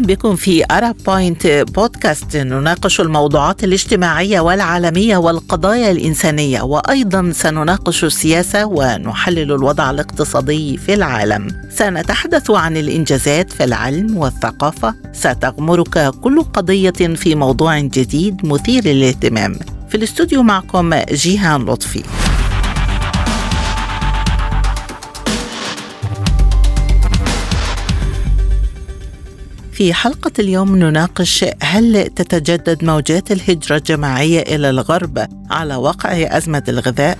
أهلا بكم في أرب بوينت بودكاست نناقش الموضوعات الاجتماعية والعالمية والقضايا الإنسانية وأيضا سنناقش السياسة ونحلل الوضع الاقتصادي في العالم. سنتحدث عن الإنجازات في العلم والثقافة. ستغمرك كل قضية في موضوع جديد مثير للاهتمام. في الاستوديو معكم جيهان لطفي. في حلقة اليوم نناقش هل تتجدد موجات الهجرة الجماعية إلى الغرب على وقع أزمة الغذاء؟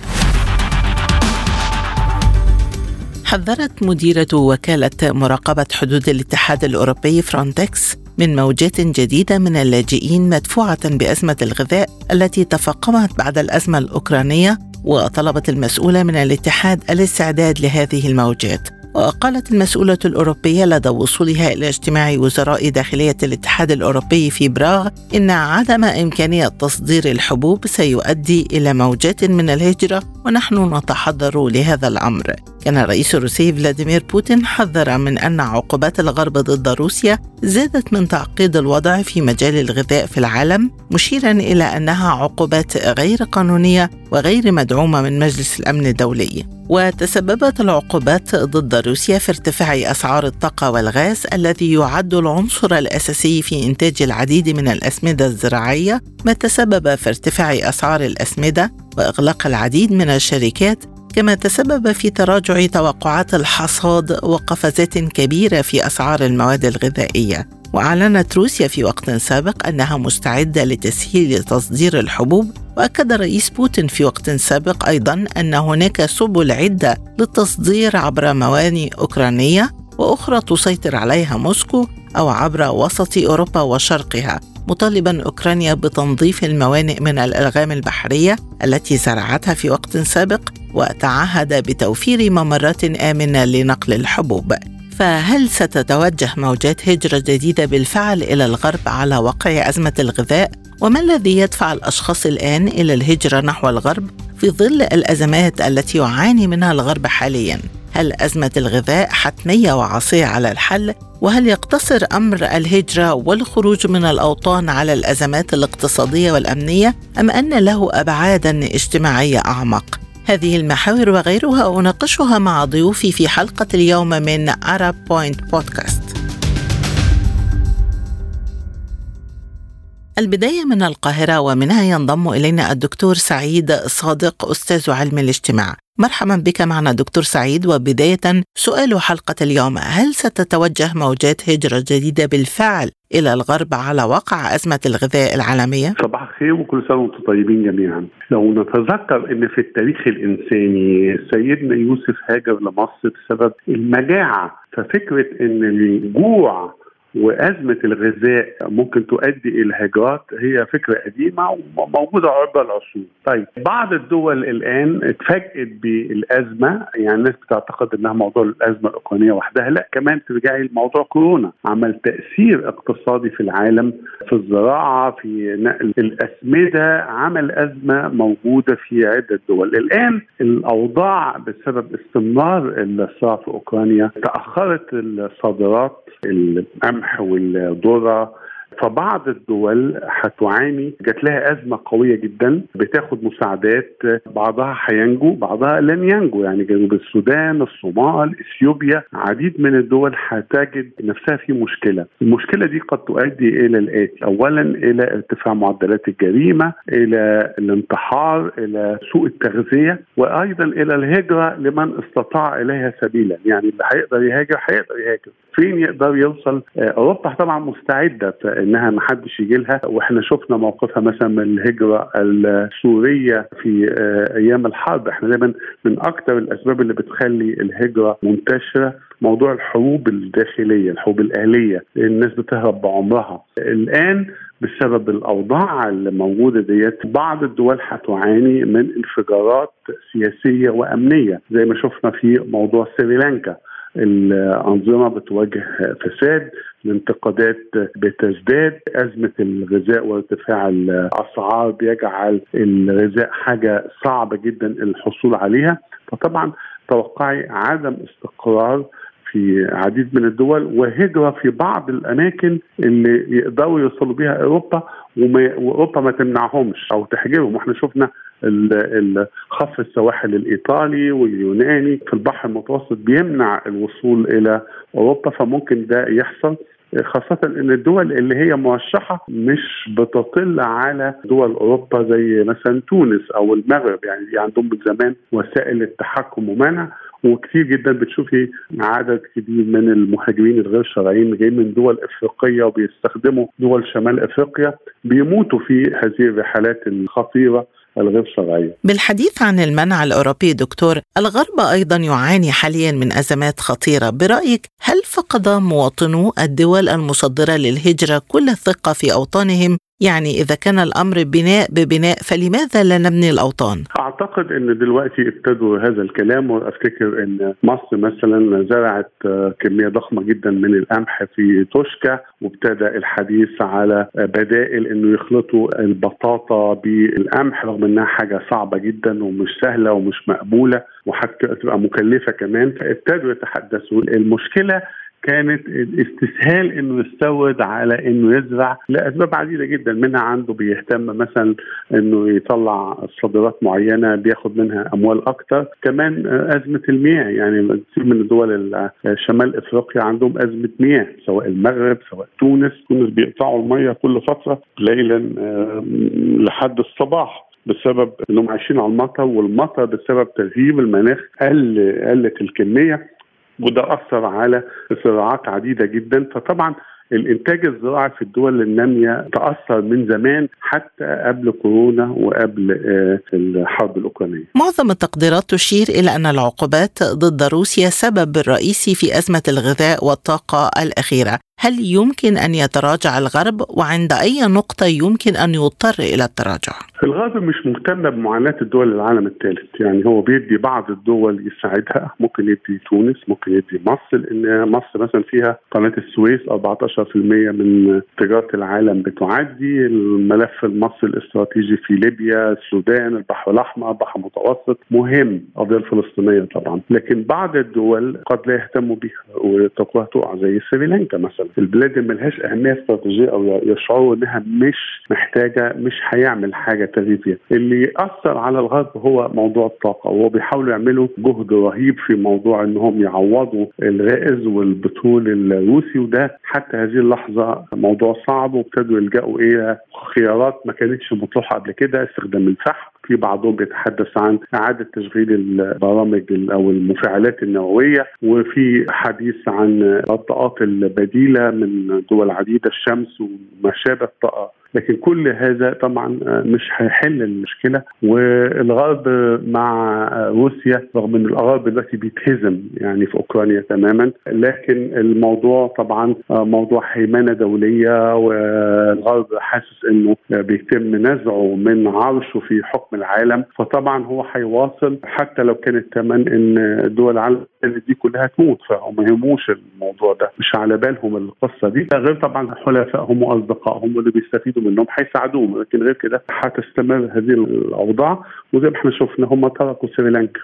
حذرت مديرة وكالة مراقبة حدود الاتحاد الأوروبي فرونتكس من موجات جديدة من اللاجئين مدفوعة بأزمة الغذاء التي تفاقمت بعد الأزمة الأوكرانية وطلبت المسؤولة من الاتحاد الاستعداد لهذه الموجات وقالت المسؤولة الأوروبية لدى وصولها إلى اجتماع وزراء داخلية الاتحاد الأوروبي في براغ إن عدم إمكانية تصدير الحبوب سيؤدي إلى موجات من الهجرة ونحن نتحضر لهذا الأمر. كان الرئيس الروسي فلاديمير بوتين حذر من أن عقوبات الغرب ضد روسيا زادت من تعقيد الوضع في مجال الغذاء في العالم مشيرا إلى أنها عقوبات غير قانونية وغير مدعومة من مجلس الأمن الدولي. وتسببت العقوبات ضد روسيا في ارتفاع أسعار الطاقة والغاز الذي يعد العنصر الأساسي في إنتاج العديد من الأسمدة الزراعية ما تسبب في ارتفاع أسعار الأسمدة وإغلاق العديد من الشركات كما تسبب في تراجع توقعات الحصاد وقفزات كبيرة في أسعار المواد الغذائية. وأعلنت روسيا في وقت سابق أنها مستعدة لتسهيل تصدير الحبوب وأكد الرئيس بوتين في وقت سابق أيضا أن هناك سبل عدة للتصدير عبر موانئ أوكرانية وأخرى تسيطر عليها موسكو أو عبر وسط أوروبا وشرقها مطالبا أوكرانيا بتنظيف الموانئ من الألغام البحرية التي زرعتها في وقت سابق وتعهد بتوفير ممرات آمنة لنقل الحبوب. فهل ستتوجه موجات هجرة جديدة بالفعل إلى الغرب على وقع أزمة الغذاء؟ وما الذي يدفع الأشخاص الآن إلى الهجرة نحو الغرب في ظل الأزمات التي يعاني منها الغرب حاليا؟ هل أزمة الغذاء حتمية وعصية على الحل؟ وهل يقتصر أمر الهجرة والخروج من الأوطان على الأزمات الاقتصادية والأمنية؟ أم أن له أبعادا اجتماعية أعمق؟ هذه المحاور وغيرها أناقشها مع ضيوفي في حلقة اليوم من Arab بوينت بودكاست البداية من القاهرة ومنها ينضم إلينا الدكتور سعيد صادق أستاذ علم الاجتماع. مرحبا بك معنا دكتور سعيد وبداية سؤال حلقة اليوم هل ستتوجه موجات هجرة جديدة بالفعل إلى الغرب على وقع أزمة الغذاء العالمية؟ صباح الخير وكل سنة وأنتم طيبين جميعا لو نتذكر أن في التاريخ الإنساني سيدنا يوسف هاجر لمصر بسبب المجاعة ففكرة أن الجوع وأزمة الغذاء ممكن تؤدي إلى هجرات هي فكرة قديمة وموجودة عبر العصور. طيب بعض الدول الآن اتفاجئت بالأزمة يعني الناس بتعتقد إنها موضوع الأزمة الأوكرانية وحدها لا كمان ترجعي لموضوع كورونا عمل تأثير اقتصادي في العالم في الزراعة في نقل الأسمدة عمل أزمة موجودة في عدة دول. الآن الأوضاع بسبب استمرار الصراع في أوكرانيا تأخرت الصادرات القمح والذره فبعض الدول هتعاني جات لها أزمة قوية جدا بتاخد مساعدات بعضها هينجو بعضها لن ينجو يعني جنوب السودان الصومال إثيوبيا عديد من الدول هتجد نفسها في مشكلة. المشكلة دي قد تؤدي إلى الآتي. اولا إلى ارتفاع معدلات الجريمة إلى الانتحار إلى سوء التغذية وأيضا إلى الهجرة لمن استطاع إليها سبيلا يعني اللي هيقدر يهاجر هيقدر يهاجر. فين يقدر يوصل أوروبا طبعا مستعدة إنها ما حدش يجي لها. وإحنا شفنا موقفها مثلا من الهجرة السورية في أيام الحرب. إحنا دايما من أكثر الأسباب اللي بتخلي الهجرة منتشرة موضوع الحروب الداخلية الحروب الأهلية. الناس بتهرب بعمرها. الآن بسبب الأوضاع اللي موجوده ديت بعض الدول هتعاني من انفجارات سياسية وأمنية زي ما شفنا في موضوع سريلانكا. الأنظمة بتواجه فساد الانتقادات بتزداد أزمة الغذاء وارتفاع الأسعار بيجعل الغذاء حاجة صعبة جدا الحصول عليها. فطبعا توقعي عدم استقرار في عديد من الدول وهجرة في بعض الأماكن اللي يقدروا يوصلوا بها أوروبا وأوروبا ما تمنعهمش أو تحجرهم وإحنا شفنا خف السواحل الإيطالي واليوناني في البحر المتوسط بيمنع الوصول إلى أوروبا فممكن ده يحصل خاصة إن الدول اللي هي مرشحة مش بتطل على دول أوروبا زي مثلا تونس أو المغرب. يعني عندهم من زمان وسائل التحكم ومنع وكثير جدا بتشوفي عدد كبير من المهاجرين الغير شرعيين جايين من دول إفريقية وبيستخدموا دول شمال إفريقيا بيموتوا في هذه الرحلات الخطيرة الغير شرعية. بالحديث عن المنع الأوروبي دكتور، الغرب أيضا يعاني حاليا من أزمات خطيرة، برأيك هل فقد مواطنو الدول المصدرة للهجرة كل الثقة في أوطانهم يعني إذا كان الأمر بناء ببناء فلماذا لا نبني الأوطان؟ أعتقد أن دلوقتي ابتدوا هذا الكلام وأفتكر أن مصر مثلا زرعت كمية ضخمة جدا من القمح في توشكا وابتدى الحديث على بدائل أنه يخلطوا البطاطا بالقمح رغم أنها حاجة صعبة جدا ومش سهلة ومش مقبولة وحتى تبقى مكلفة كمان فابتدوا يتحدثوا المشكلة كانت الاستسهال إنه يستورد على إنه يزرع لأسباب عديدة جدا. منها عنده بيهتم مثلا إنه يطلع صادرات معينة بياخد منها أموال أكثر كمان أزمة المياه يعني كثير من الدول شمال إفريقيا عندهم أزمة مياه سواء المغرب سواء تونس. تونس بيقطعوا المياه كل فترة ليلا لحد الصباح بسبب إنهم عايشين على المطر والمطر بسبب تغيير المناخ قل قلت الكمية. وده أثر على صراعات عديدة جدا فطبعا الإنتاج الزراعي في الدول النامية تأثر من زمان حتى قبل كورونا وقبل الحرب الأوكرانية. معظم التقديرات تشير إلى أن العقوبات ضد روسيا سبب الرئيسي في أزمة الغذاء والطاقة الأخيرة، هل يمكن أن يتراجع الغرب وعند أي نقطة يمكن أن يضطر إلى التراجع؟ الغرب مش مهتم بمعاناة الدول العالم الثالث، يعني هو بيدي بعض الدول يساعدها، ممكن يدي تونس، ممكن يدي مصر لأن مصر مثلا فيها قناة السويس 14% من تجارة العالم بتعدي، الملف المصري الاستراتيجي في ليبيا، السودان، البحر الأحمر، البحر المتوسط. مهم، القضية الفلسطينيه طبعا، لكن بعض الدول قد لا يهتموا بها وتقوها تقع زي سريلانكا مثلا. البلاد اللي ملهاش أهمية استراتيجية أو يشعروا إنها مش محتاجة مش هيعمل حاجة تغيير فيها. اللي اثر على الغرب هو موضوع الطاقة وهو بيحاولوا يعملوا جهد رهيب في موضوع إنهم يعوضوا الغاز والبترول الروسي وده حتى هذه اللحظة موضوع صعب وابتدوا يلجأوا إلى خيارات ما كانتش مطروحة قبل كده استخدام الفحم في بعضهم بيتحدث عن إعادة تشغيل البرامج أو المفاعلات النووية وفي حديث عن الطاقات البديلة من دول عديدة الشمس وما شابه الطاقة. لكن كل هذا طبعا مش هيحل المشكلة. والغرب مع روسيا رغم إن الغرب دلوقتي بيتهزم يعني في أوكرانيا تماما لكن الموضوع طبعا موضوع هيمنه دولية والغرب حاسس إنه بيتم نزعه من عرشه في حكم العالم. فطبعا هو هيواصل حتى لو كان الثمن إن دول العالم دي كلها تموت. فهم يهموش الموضوع ده مش على بالهم القصة دي. غير طبعا حلفائهم وأصدقائهم واللي بيستفيدوا منهم هيساعدوهم لكن غير كده هتستمر هذه الأوضاع وزي ما إحنا شفنا هم تركوا سريلانكا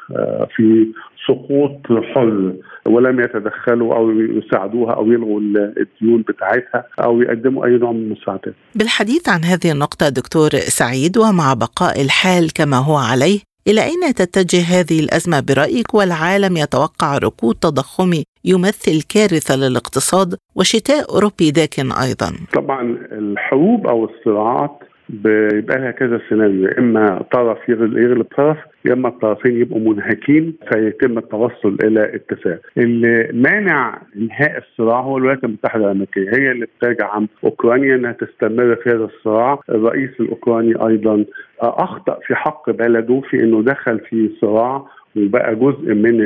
في سقوط حر ولم يتدخلوا أو يساعدوها أو يلغوا الديون بتاعتها أو يقدموا أي نوع من المساعدات. بالحديث عن هذه النقطة دكتور سعيد ومع بقاء الحال كما هو عليه إلى أين تتجه هذه الأزمة برأيك والعالم يتوقع ركود تضخمي يمثل كارثة للاقتصاد وشتاء أوروبي داكن أيضا؟ طبعا الحروب أو الصراعات بيبقى لها كذا سيناريو. إما طرف يغلب طرف يا إما الطرفين يبقوا منهكين فيتم التوصل إلى اتفاق. اللي مانع إنهاء الصراع هو الولايات المتحدة الأمريكية هي اللي بتدعم أوكرانيا إنها تستمر في هذا الصراع، الرئيس الأوكراني أيضا أخطأ في حق بلده في إنه دخل في صراع وبقى جزء من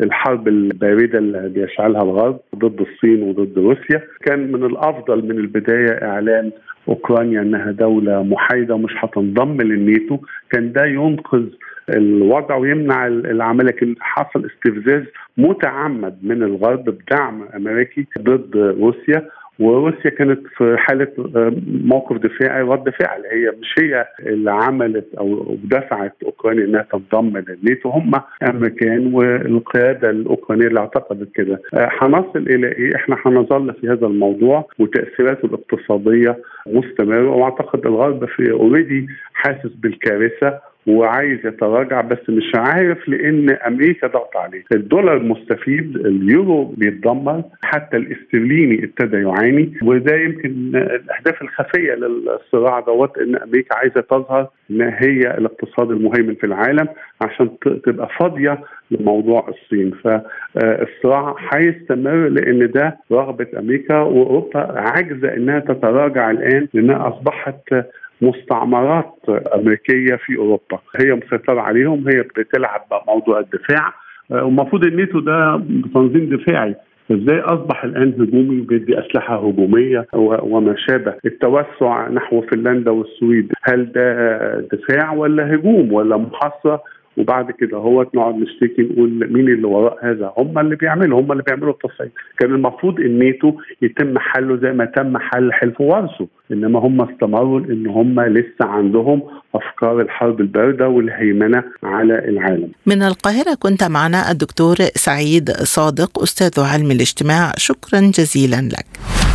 الحرب الباردة اللي بيشعلها الغرب ضد الصين وضد روسيا. كان من الأفضل من البداية إعلان أوكرانيا إنها دولة محايدة ومش هتنضم للناتو كان ده ينقذ الوضع ويمنع العمل لكن حصل استفزاز متعمد من الغرب بدعم أمريكي ضد روسيا. وروسيا كانت في حالة آه، موقف دفاعي رد فعل هي مش هي اللي عملت أو دفعت أوكرانيا إنها تنضم للناتو هم أمريكان والقيادة الأوكرانية اللي اعتقدت كده هنصل آه، إلى إيه؟ إحنا هنظل في هذا الموضوع وتأثيراته الاقتصادية مستمرة وأعتقد الغرب في already حاسس بالكارثة وعايز يتراجع بس مش عارف لأن أمريكا ضغط عليه. الدولار مستفيد اليورو بيتدمر حتى الاسترليني ابتدى يعاني. وده يمكن الأهداف الخفية للصراع دوت إن أمريكا عايزة تظهر إن هي الاقتصاد المهيمن في العالم عشان تبقى فاضية لموضوع الصين. فالصراع هيستمر لأن ده رغبة أمريكا وأوروبا عاجزة إنها تتراجع الآن لأنها أصبحت مستعمرات أمريكية في أوروبا. هي مسيطرة عليهم هي بتلعب موضوع الدفاع. والمفروض الناتو ده تنظيم دفاعي. إزاي أصبح الآن هجومي وبيدي أسلحة هجومية وما شابه التوسع نحو فنلندا والسويد؟ هل ده دفاع ولا هجوم ولا محاصرة؟ وبعد كده هو نقعد نشتكي نقول مين اللي وراء هذا هم اللي بيعملوا هم اللي بيعملوا التصعيد كان المفروض الناتو يتم حله زي ما تم حل حلف وارسو إنما هم استمروا إن هم لسه عندهم أفكار الحرب الباردة والهيمنة على العالم. من القاهرة كنت معنا الدكتور سعيد صادق أستاذ علم الاجتماع شكرا جزيلا لك.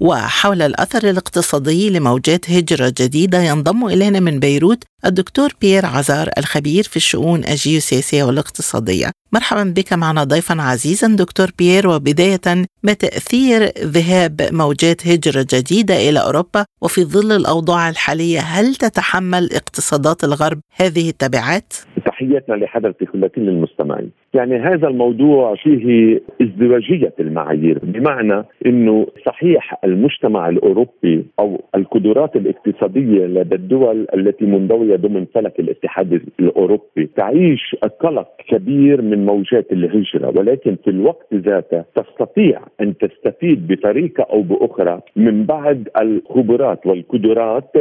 وحول الأثر الاقتصادي لموجات هجرة جديدة ينضم إلينا من بيروت الدكتور بيير عزار الخبير في الشؤون الجيوسياسية والاقتصادية مرحبا بك معنا ضيفا عزيزا دكتور بيير وبداية ما تأثير ذهاب موجات هجرة جديدة إلى أوروبا وفي ظل الأوضاع الحالية هل تتحمل اقتصادات الغرب هذه التبعات؟ تحياتنا لحضرتك ولكل المستمعين يعني هذا الموضوع فيه ازدواجية المعايير بمعنى أنه صحيح المجتمع الأوروبي أو القدرات الاقتصادية لدى الدول التي منضوية ضمن فلك الاتحاد الأوروبي تعيش قلق كبير من موجات الهجرة ولكن في الوقت ذاته تستطيع أن تستفيد بطريقة أو بأخرى من بعض الخبرات والقدرات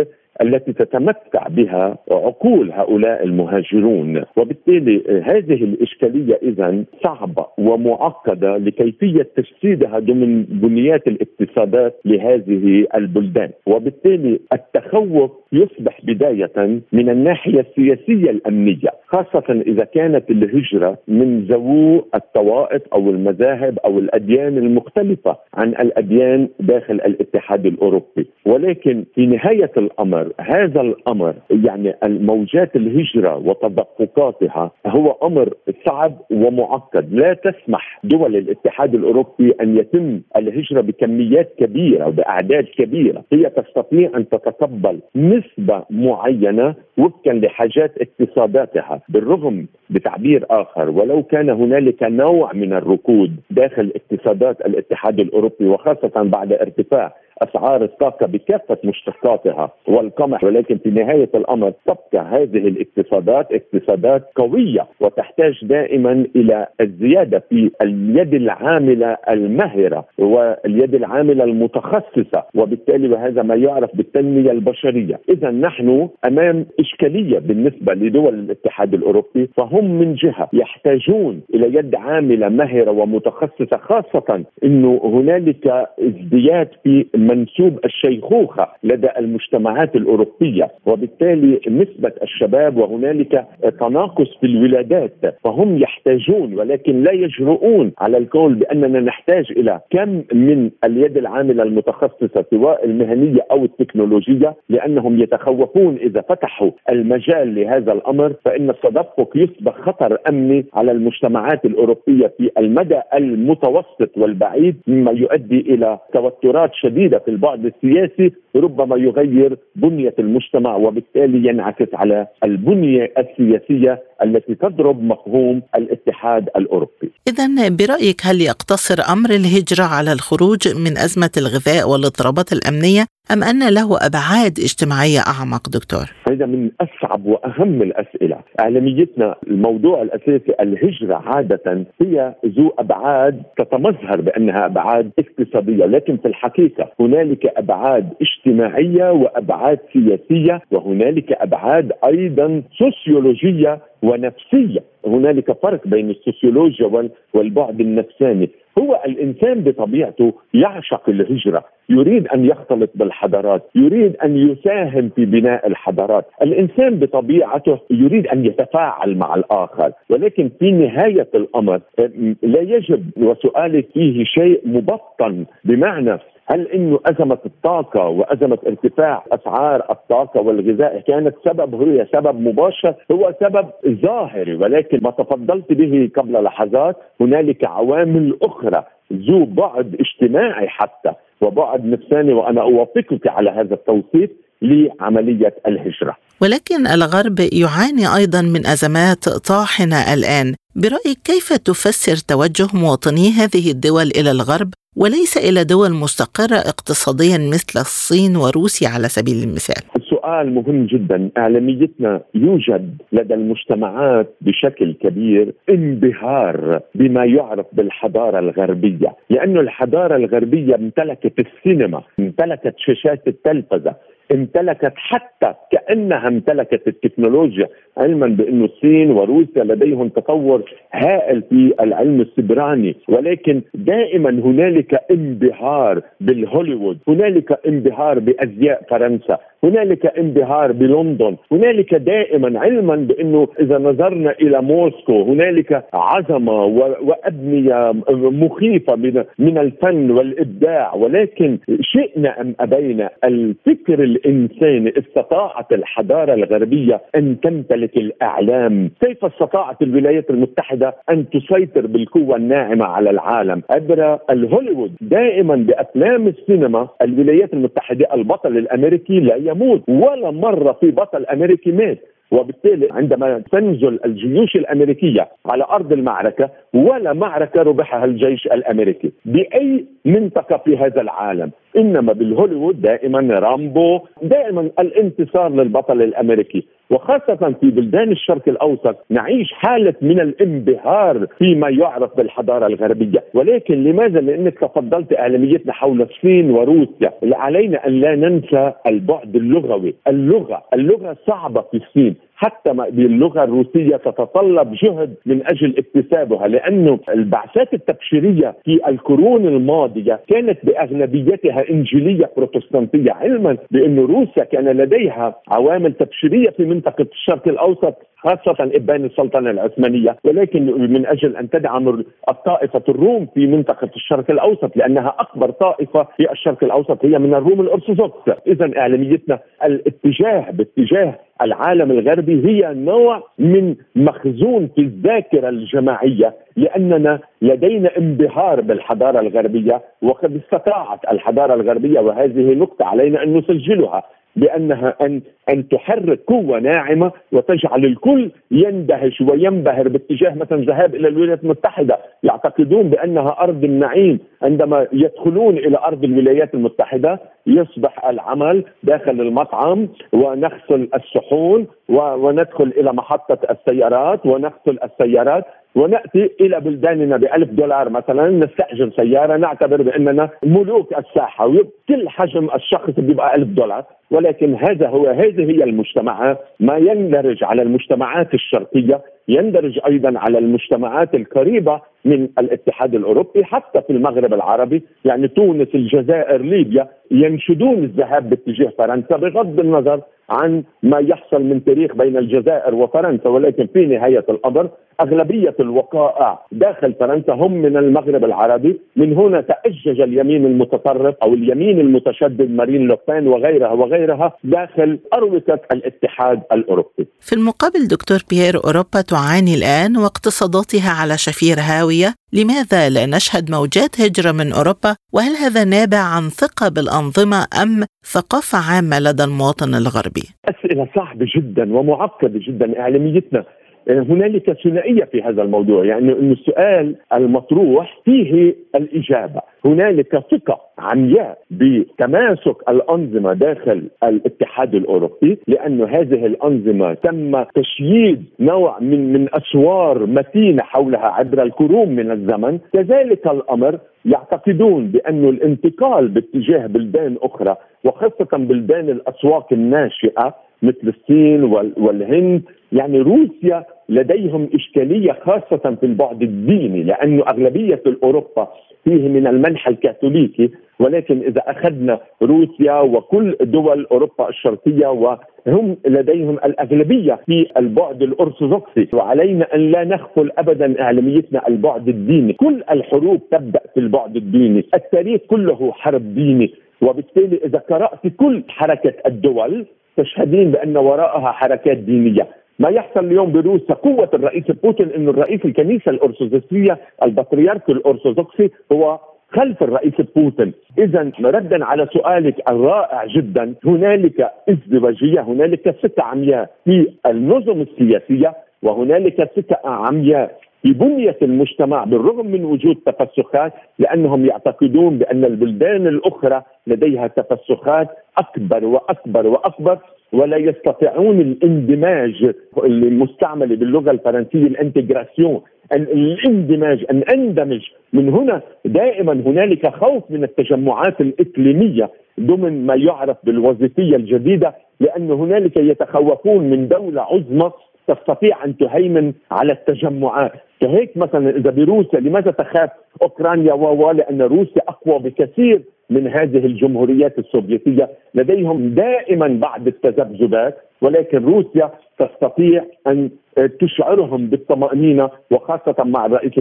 التي تتمتع بها عقول هؤلاء المهاجرون. وبالتالي هذه الإشكالية إذا صعبة ومعقدة لكيفية تجسيدها ضمن بنيات الاقتصادات لهذه البلدان. وبالتالي التخوف يصبح بداية من الناحية السياسية الأمنية خاصة إذا كانت الهجرة من ذوو الطوائف أو المذاهب أو الأديان المختلفة عن الأديان داخل الاتحاد الأوروبي. ولكن في نهاية الأمر هذا الأمر يعني الموجات الهجرة وتدفقاتها هو أمر صعب ومعقد. لا تسمح دول الاتحاد الأوروبي أن يتم الهجرة بكميات كبيرة وبأعداد كبيرة. هي تستطيع أن تتقبل نسبة معينة وفقا لحاجات اقتصاداتها. بالرغم بتعبير آخر ولو كان هنالك نوع من الركود داخل اقتصادات الاتحاد الأوروبي وخاصة بعد ارتفاع أسعار الطاقة بكافة مشتقاتها والقمح ولكن في نهاية الأمر تبقى هذه الاقتصادات اقتصادات قوية وتحتاج دائما إلى الزيادة في اليد العاملة المهرة واليد العاملة المتخصصة وبالتالي وهذا ما يعرف بالتنمية البشرية، إذا نحن أمام إشكالية بالنسبة لدول الاتحاد الأوروبي فهم من جهة يحتاجون إلى يد عاملة مهرة ومتخصصة خاصة إنه هنالك ازدياد في منسوب الشيخوخة لدى المجتمعات الأوروبية وبالتالي نسبة الشباب وهنالك تناقص في الولادات فهم يحتاجون ولكن لا يجرؤون على القول بأننا نحتاج إلى كم من اليد العاملة المتخصصة سواء المهنية أو التكنولوجية لأنهم يتخوفون إذا فتحوا المجال لهذا الأمر فإن التدفق يصبح خطر أمني على المجتمعات الأوروبية في المدى المتوسط والبعيد مما يؤدي إلى توترات شديدة في البعد السياسي ربما يغير بنية المجتمع وبالتالي ينعكس على البنية السياسية التي تضرب مفهوم الاتحاد الأوروبي. اذا برأيك هل يقتصر أمر الهجرة على الخروج من أزمة الغذاء والاضطرابات الأمنية أم أن له أبعاد اجتماعية أعمق دكتور؟ هذا من أصعب وأهم الأسئلة، اعلاميتنا الموضوع الأساسي الهجرة عادة هي ذو أبعاد تتمظهر بأنها أبعاد اقتصادية، لكن في الحقيقة هنالك أبعاد اجتماعية اجتماعية وأبعاد سياسية وهنالك أبعاد أيضا سوسيولوجية ونفسية. هنالك فرق بين السوسيولوجيا والبعد النفساني. هو الإنسان بطبيعته يعشق الهجرة يريد أن يختلط بالحضارات يريد أن يساهم في بناء الحضارات. الإنسان بطبيعته يريد أن يتفاعل مع الآخر. ولكن في نهاية الأمر لا يجب وسؤالك فيه شيء مبطن بمعنى هل إنه أزمة الطاقة وأزمة ارتفاع أسعار الطاقة والغذاء كانت سبب هي سبب مباشر هو سبب ظاهري ولكن ما تفضلت به قبل لحظات هنالك عوامل أخرى ذو بعد اجتماعي حتى وبعد نفساني وأنا أوافقك على هذا التوصيف لعملية الهجرة. ولكن الغرب يعاني أيضا من أزمات طاحنة الآن، برأيك كيف تفسر توجه مواطني هذه الدول إلى الغرب وليس إلى دول مستقرة اقتصاديا مثل الصين وروسيا على سبيل المثال؟ سؤال مهم جدا إعلاميتنا يوجد لدى المجتمعات بشكل كبير انبهار بما يعرف بالحضارة الغربية لأن الحضارة الغربية امتلكت السينما امتلكت شاشات التلفزة امتلكت حتى كأنها امتلكت التكنولوجيا علما بأنه الصين وروسيا لديهم تطور هائل في العلم السبراني. ولكن دائما هنالك انبهار بالهوليوود هنالك انبهار بأزياء فرنسا هنالك انبهار بلندن هنالك دائما علما بأنه إذا نظرنا إلى موسكو هنالك عظمة وأبنية مخيفة من من الفن والإبداع. ولكن شئنا أم أبينا الفكر الانساني استطاعت الحضارة الغربية أن تمتلك الأعلام كيف استطاعت الولايات المتحدة أن تسيطر بالقوة الناعمة على العالم؟ عبر الهوليوود دائما بأفلام السينما الولايات المتحدة البطل الأمريكي لا يموت ولا مرة في بطل أمريكي مات. وبالتالي عندما تنزل الجيوش الأمريكية على أرض المعركة ولا معركة ربحها الجيش الأمريكي. بأي منطقة في هذا العالم؟ إنما بالهوليوود دائما رامبو دائما الانتصار للبطل الأمريكي. وخاصة في بلدان الشرق الأوسط نعيش حالة من الانبهار فيما يعرف بالحضارة الغربية. ولكن لماذا؟ لأنك تفضلت إعلاميتنا حول الصين وروسيا. علينا أن لا ننسى البعد اللغوي. اللغة اللغة صعبة في الصين. حتى باللغة الروسية تتطلب جهد من أجل اكتسابها لأنه البعثات التبشيرية في القرون الماضية كانت بأغلبيتها إنجيلية بروتستانتية علما بأن روسيا كان لديها عوامل تبشيرية في منطقة الشرق الأوسط خاصة إبان السلطنة العثمانية ولكن من أجل أن تدعم الطائفة الروم في منطقة الشرق الأوسط لأنها أكبر طائفة في الشرق الأوسط هي من الروم الأرثوذكس. إذا إعلاميتنا الاتجاه باتجاه العالم الغربي هي نوع من مخزون في الذاكرة الجماعية لأننا لدينا انبهار بالحضارة الغربية وقد استطاعت الحضارة الغربية وهذه نقطة علينا أن نسجلها. بأنها ان أن تحرك قوة ناعمة وتجعل الكل يندهش وينبهر باتجاه مثلا الذهاب إلى الولايات المتحدة، يعتقدون بأنها أرض النعيم، عندما يدخلون إلى أرض الولايات المتحدة يصبح العمل داخل المطعم ونغسل الصحون وندخل إلى محطة السيارات ونغسل السيارات ونأتي إلى بلداننا ب دولار مثلا نستأجر سيارة نعتبر بأننا ملوك الساحة وكل حجم الشخص بيبقى ألف دولار. ولكن هذا هو هذه هي المجتمعات ما يندرج على المجتمعات الشرقية يندرج أيضا على المجتمعات القريبة من الاتحاد الأوروبي حتى في المغرب العربي يعني تونس الجزائر ليبيا ينشدون الذهاب باتجاه فرنسا بغض النظر عن ما يحصل من تاريخ بين الجزائر وفرنسا ولكن في نهاية الأمر أغلبية الوقائع داخل فرنسا هم من المغرب العربي من هنا تأجج اليمين المتطرف أو اليمين المتشدد مارين لوبين وغيرها وغيرها داخل اروقه الاتحاد الأوروبي. في المقابل دكتور بيير أوروبا تعاني الآن واقتصاداتها على شفير هاوية، لماذا لا نشهد موجات هجرة من أوروبا؟ وهل هذا نابع عن ثقة بالأنظمة أم ثقافة عامة لدى المواطن الغربي؟ أسئلة صعبة جدا ومعقدة جدا إعلاميتنا هنالك ثنائية في هذا الموضوع يعني انه السؤال المطروح فيه الإجابة. هنالك ثقة عمياء بتماسك الأنظمة داخل الاتحاد الأوروبي لأن هذه الأنظمة تم تشييد نوع من من أسوار متينة حولها عبر القرون من الزمن. كذلك الأمر يعتقدون بأن الانتقال باتجاه بلدان أخرى وخاصة بلدان الأسواق الناشئة مثل الصين والهند يعني روسيا لديهم إشكالية خاصة في البعد الديني لأن أغلبية الأوروبا فيه من المنحى الكاثوليكي ولكن إذا أخذنا روسيا وكل دول أوروبا الشرقية وهم لديهم الأغلبية في البعد الأرثوذكسي وعلينا أن لا نغفل أبدا إعلاميتنا البعد الديني. كل الحروب تبدأ في البعد الديني. التاريخ كله حرب ديني. وبالتالي إذا قرأت كل حركة الدول تشهدين بأن وراءها حركات دينية. ما يحصل اليوم بروسيا قوة الرئيس بوتين انه الرئيس الكنيسة الأرثوذكسية البطريرك الأرثوذكسي هو خلف الرئيس بوتين. اذا ردا على سؤالك الرائع جدا هنالك ازدواجية هنالك ثقه عمياء في النظم السياسية وهنالك ثقه عمياء في بنية المجتمع بالرغم من وجود تفسخات لأنهم يعتقدون بأن البلدان الأخرى لديها تفسخات أكبر وأكبر وأكبر. ولا يستطيعون الاندماج المستعمل باللغة الفرنسية ال intégration الاندماج أن اندمج. من هنا دائما هنالك خوف من التجمعات الإقليمية ضمن ما يعرف بالوظيفية الجديدة لأن هنالك يتخوفون من دولة عظمى تستطيع أن تهيمن على التجمعات. كهيك مثلا إذا بروسيا لماذا تخاف أوكرانيا؟ و لأن روسيا أقوى بكثير. من هذه الجمهوريات السوفيتية. لديهم دائما بعض التذبذبات. ولكن روسيا تستطيع أن تشعرهم بالطمأنينة وخاصة مع الرئيس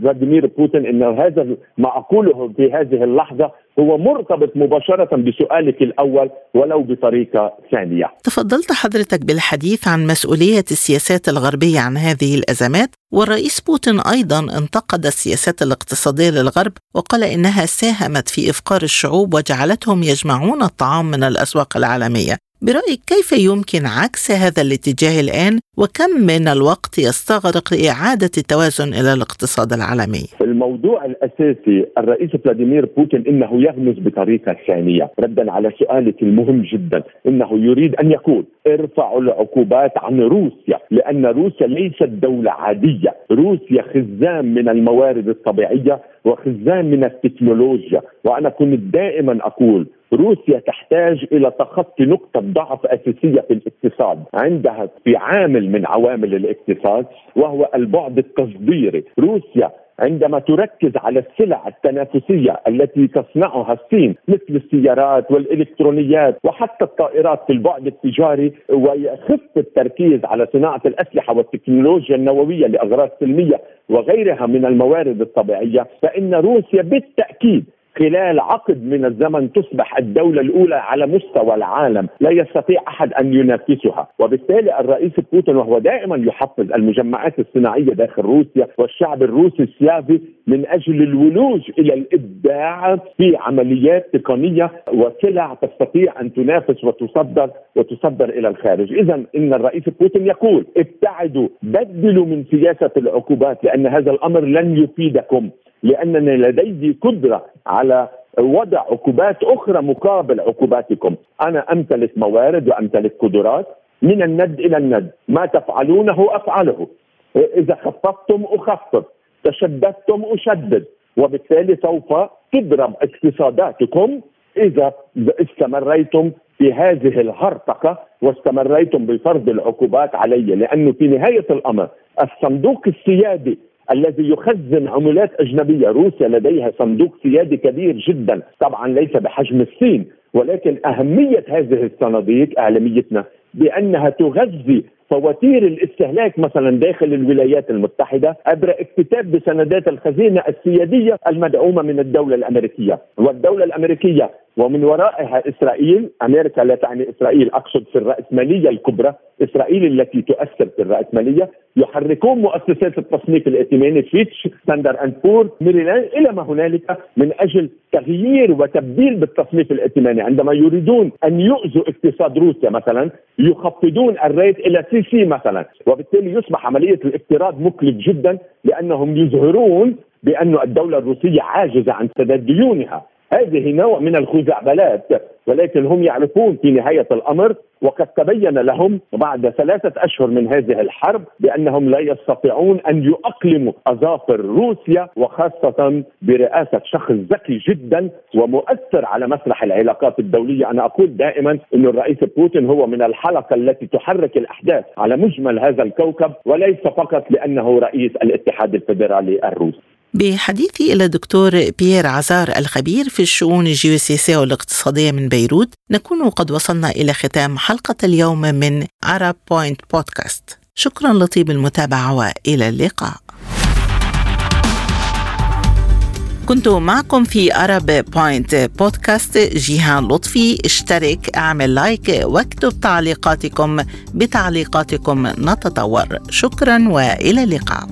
فلاديمير بوتين إن هذا ما أقوله في هذه اللحظة هو مرتبط مباشرة بسؤالك الأول ولو بطريقة ثانية. تفضلت حضرتك بالحديث عن مسؤولية السياسات الغربية عن هذه الأزمات والرئيس بوتين أيضا انتقد السياسات الاقتصادية للغرب وقال إنها ساهمت في إفقار الشعوب وجعلتهم يجمعون الطعام من الأسواق العالمية برأيك كيف يمكن عكس هذا الاتجاه الآن؟ وكم من الوقت يستغرق لإعادة التوازن إلى الاقتصاد العالمي؟ الموضوع الأساسي الرئيس فلاديمير بوتين إنه يغمز بطريقة ثانية. ردا على سؤالك المهم جدا. إنه يريد أن يقول ارفعوا العقوبات عن روسيا لأن روسيا ليست دولة عادية. روسيا خزان من الموارد الطبيعية وخزان من التكنولوجيا. وأنا كنت دائما أقول روسيا تحتاج إلى تخطي نقطة ضعف أساسية في الاقتصاد. عندها في عامل من عوامل الاقتصاد وهو البعد التصديري. روسيا عندما تركز على السلع التنافسية التي تصنعها الصين مثل السيارات والإلكترونيات وحتى الطائرات في البعد التجاري ويخف التركيز على صناعة الأسلحة والتكنولوجيا النووية لأغراض سلمية وغيرها من الموارد الطبيعية فإن روسيا بالتأكيد خلال عقد من الزمن تصبح الدولة الأولى على مستوى العالم. لا يستطيع أحد أن ينافسها. وبالتالي الرئيس بوتين وهو دائما يحفز المجمعات الصناعية داخل روسيا والشعب الروسي السلافي من أجل الولوج إلى الإبداع في عمليات تقنية وسلع تستطيع أن تنافس وتصدر وتصدر إلى الخارج. إذا إن الرئيس بوتين يقول ابتعدوا بدلوا من سياسة العقوبات لأن هذا الأمر لن يفيدكم. لأنني لدي قدرة على وضع عقوبات أخرى مقابل عقوباتكم، أنا أمتلك موارد وأمتلك قدرات من الند إلى الند، ما تفعلونه أفعله. إذا خففتم اخفف، تشددتم أشدد، وبالتالي سوف تضرب اقتصاداتكم إذا استمريتم في هذه الهرطقة واستمريتم بفرض العقوبات علي. لأنه في نهاية الأمر الصندوق السيادي الذي يخزن عملات أجنبية، روسيا لديها صندوق سيادي كبير جدا، طبعا ليس بحجم الصين، ولكن أهمية هذه الصناديق اعلاميتنا بأنها تغذي فواتير الاستهلاك مثلا داخل الولايات المتحدة عبر اكتتاب بسندات الخزينة السيادية المدعومة من الدولة الأمريكية، والدولة الأمريكية ومن ورائها إسرائيل، أمريكا لا تعني إسرائيل أقصد في الرأسمالية الكبرى، إسرائيل التي تؤثر في الرأسمالية، يحركون مؤسسات التصنيف الائتماني فيتش، ستاندرد أند بورز، ميريلاند إلى ما هنالك من أجل تغيير وتبديل بالتصنيف الائتماني، عندما يريدون أن يؤذوا اقتصاد روسيا مثلا يخفضون ال rate إلى CC مثلا، وبالتالي يصبح عملية الاقتراض مكلف جدا لأنهم يظهرون بأن الدولة الروسية عاجزة عن سداد ديونها هذه نوع من الخزعبلات ولكن هم يعرفون في نهاية الأمر وقد تبين لهم بعد ثلاثة أشهر من هذه الحرب بأنهم لا يستطيعون أن يقلموا أظافر روسيا وخاصة برئاسة شخص ذكي جدا ومؤثر على مسرح العلاقات الدولية. أنا أقول دائما أن الرئيس بوتين هو من الحلقة التي تحرك الأحداث على مجمل هذا الكوكب وليس فقط لأنه رئيس الاتحاد الفيدرالي الروسي. بحديثي إلى الدكتور بيير عزار الخبير في الشؤون الجيوسياسية والاقتصادية من بيروت نكون قد وصلنا إلى ختام حلقة اليوم من أرب بوينت بودكاست شكرا لطيب المتابعة وإلى اللقاء. كنت معكم في أرب بوينت بودكاست جيهان لطفي اشترك اعمل لايك واكتب تعليقاتكم. بتعليقاتكم نتطور. شكرا وإلى اللقاء.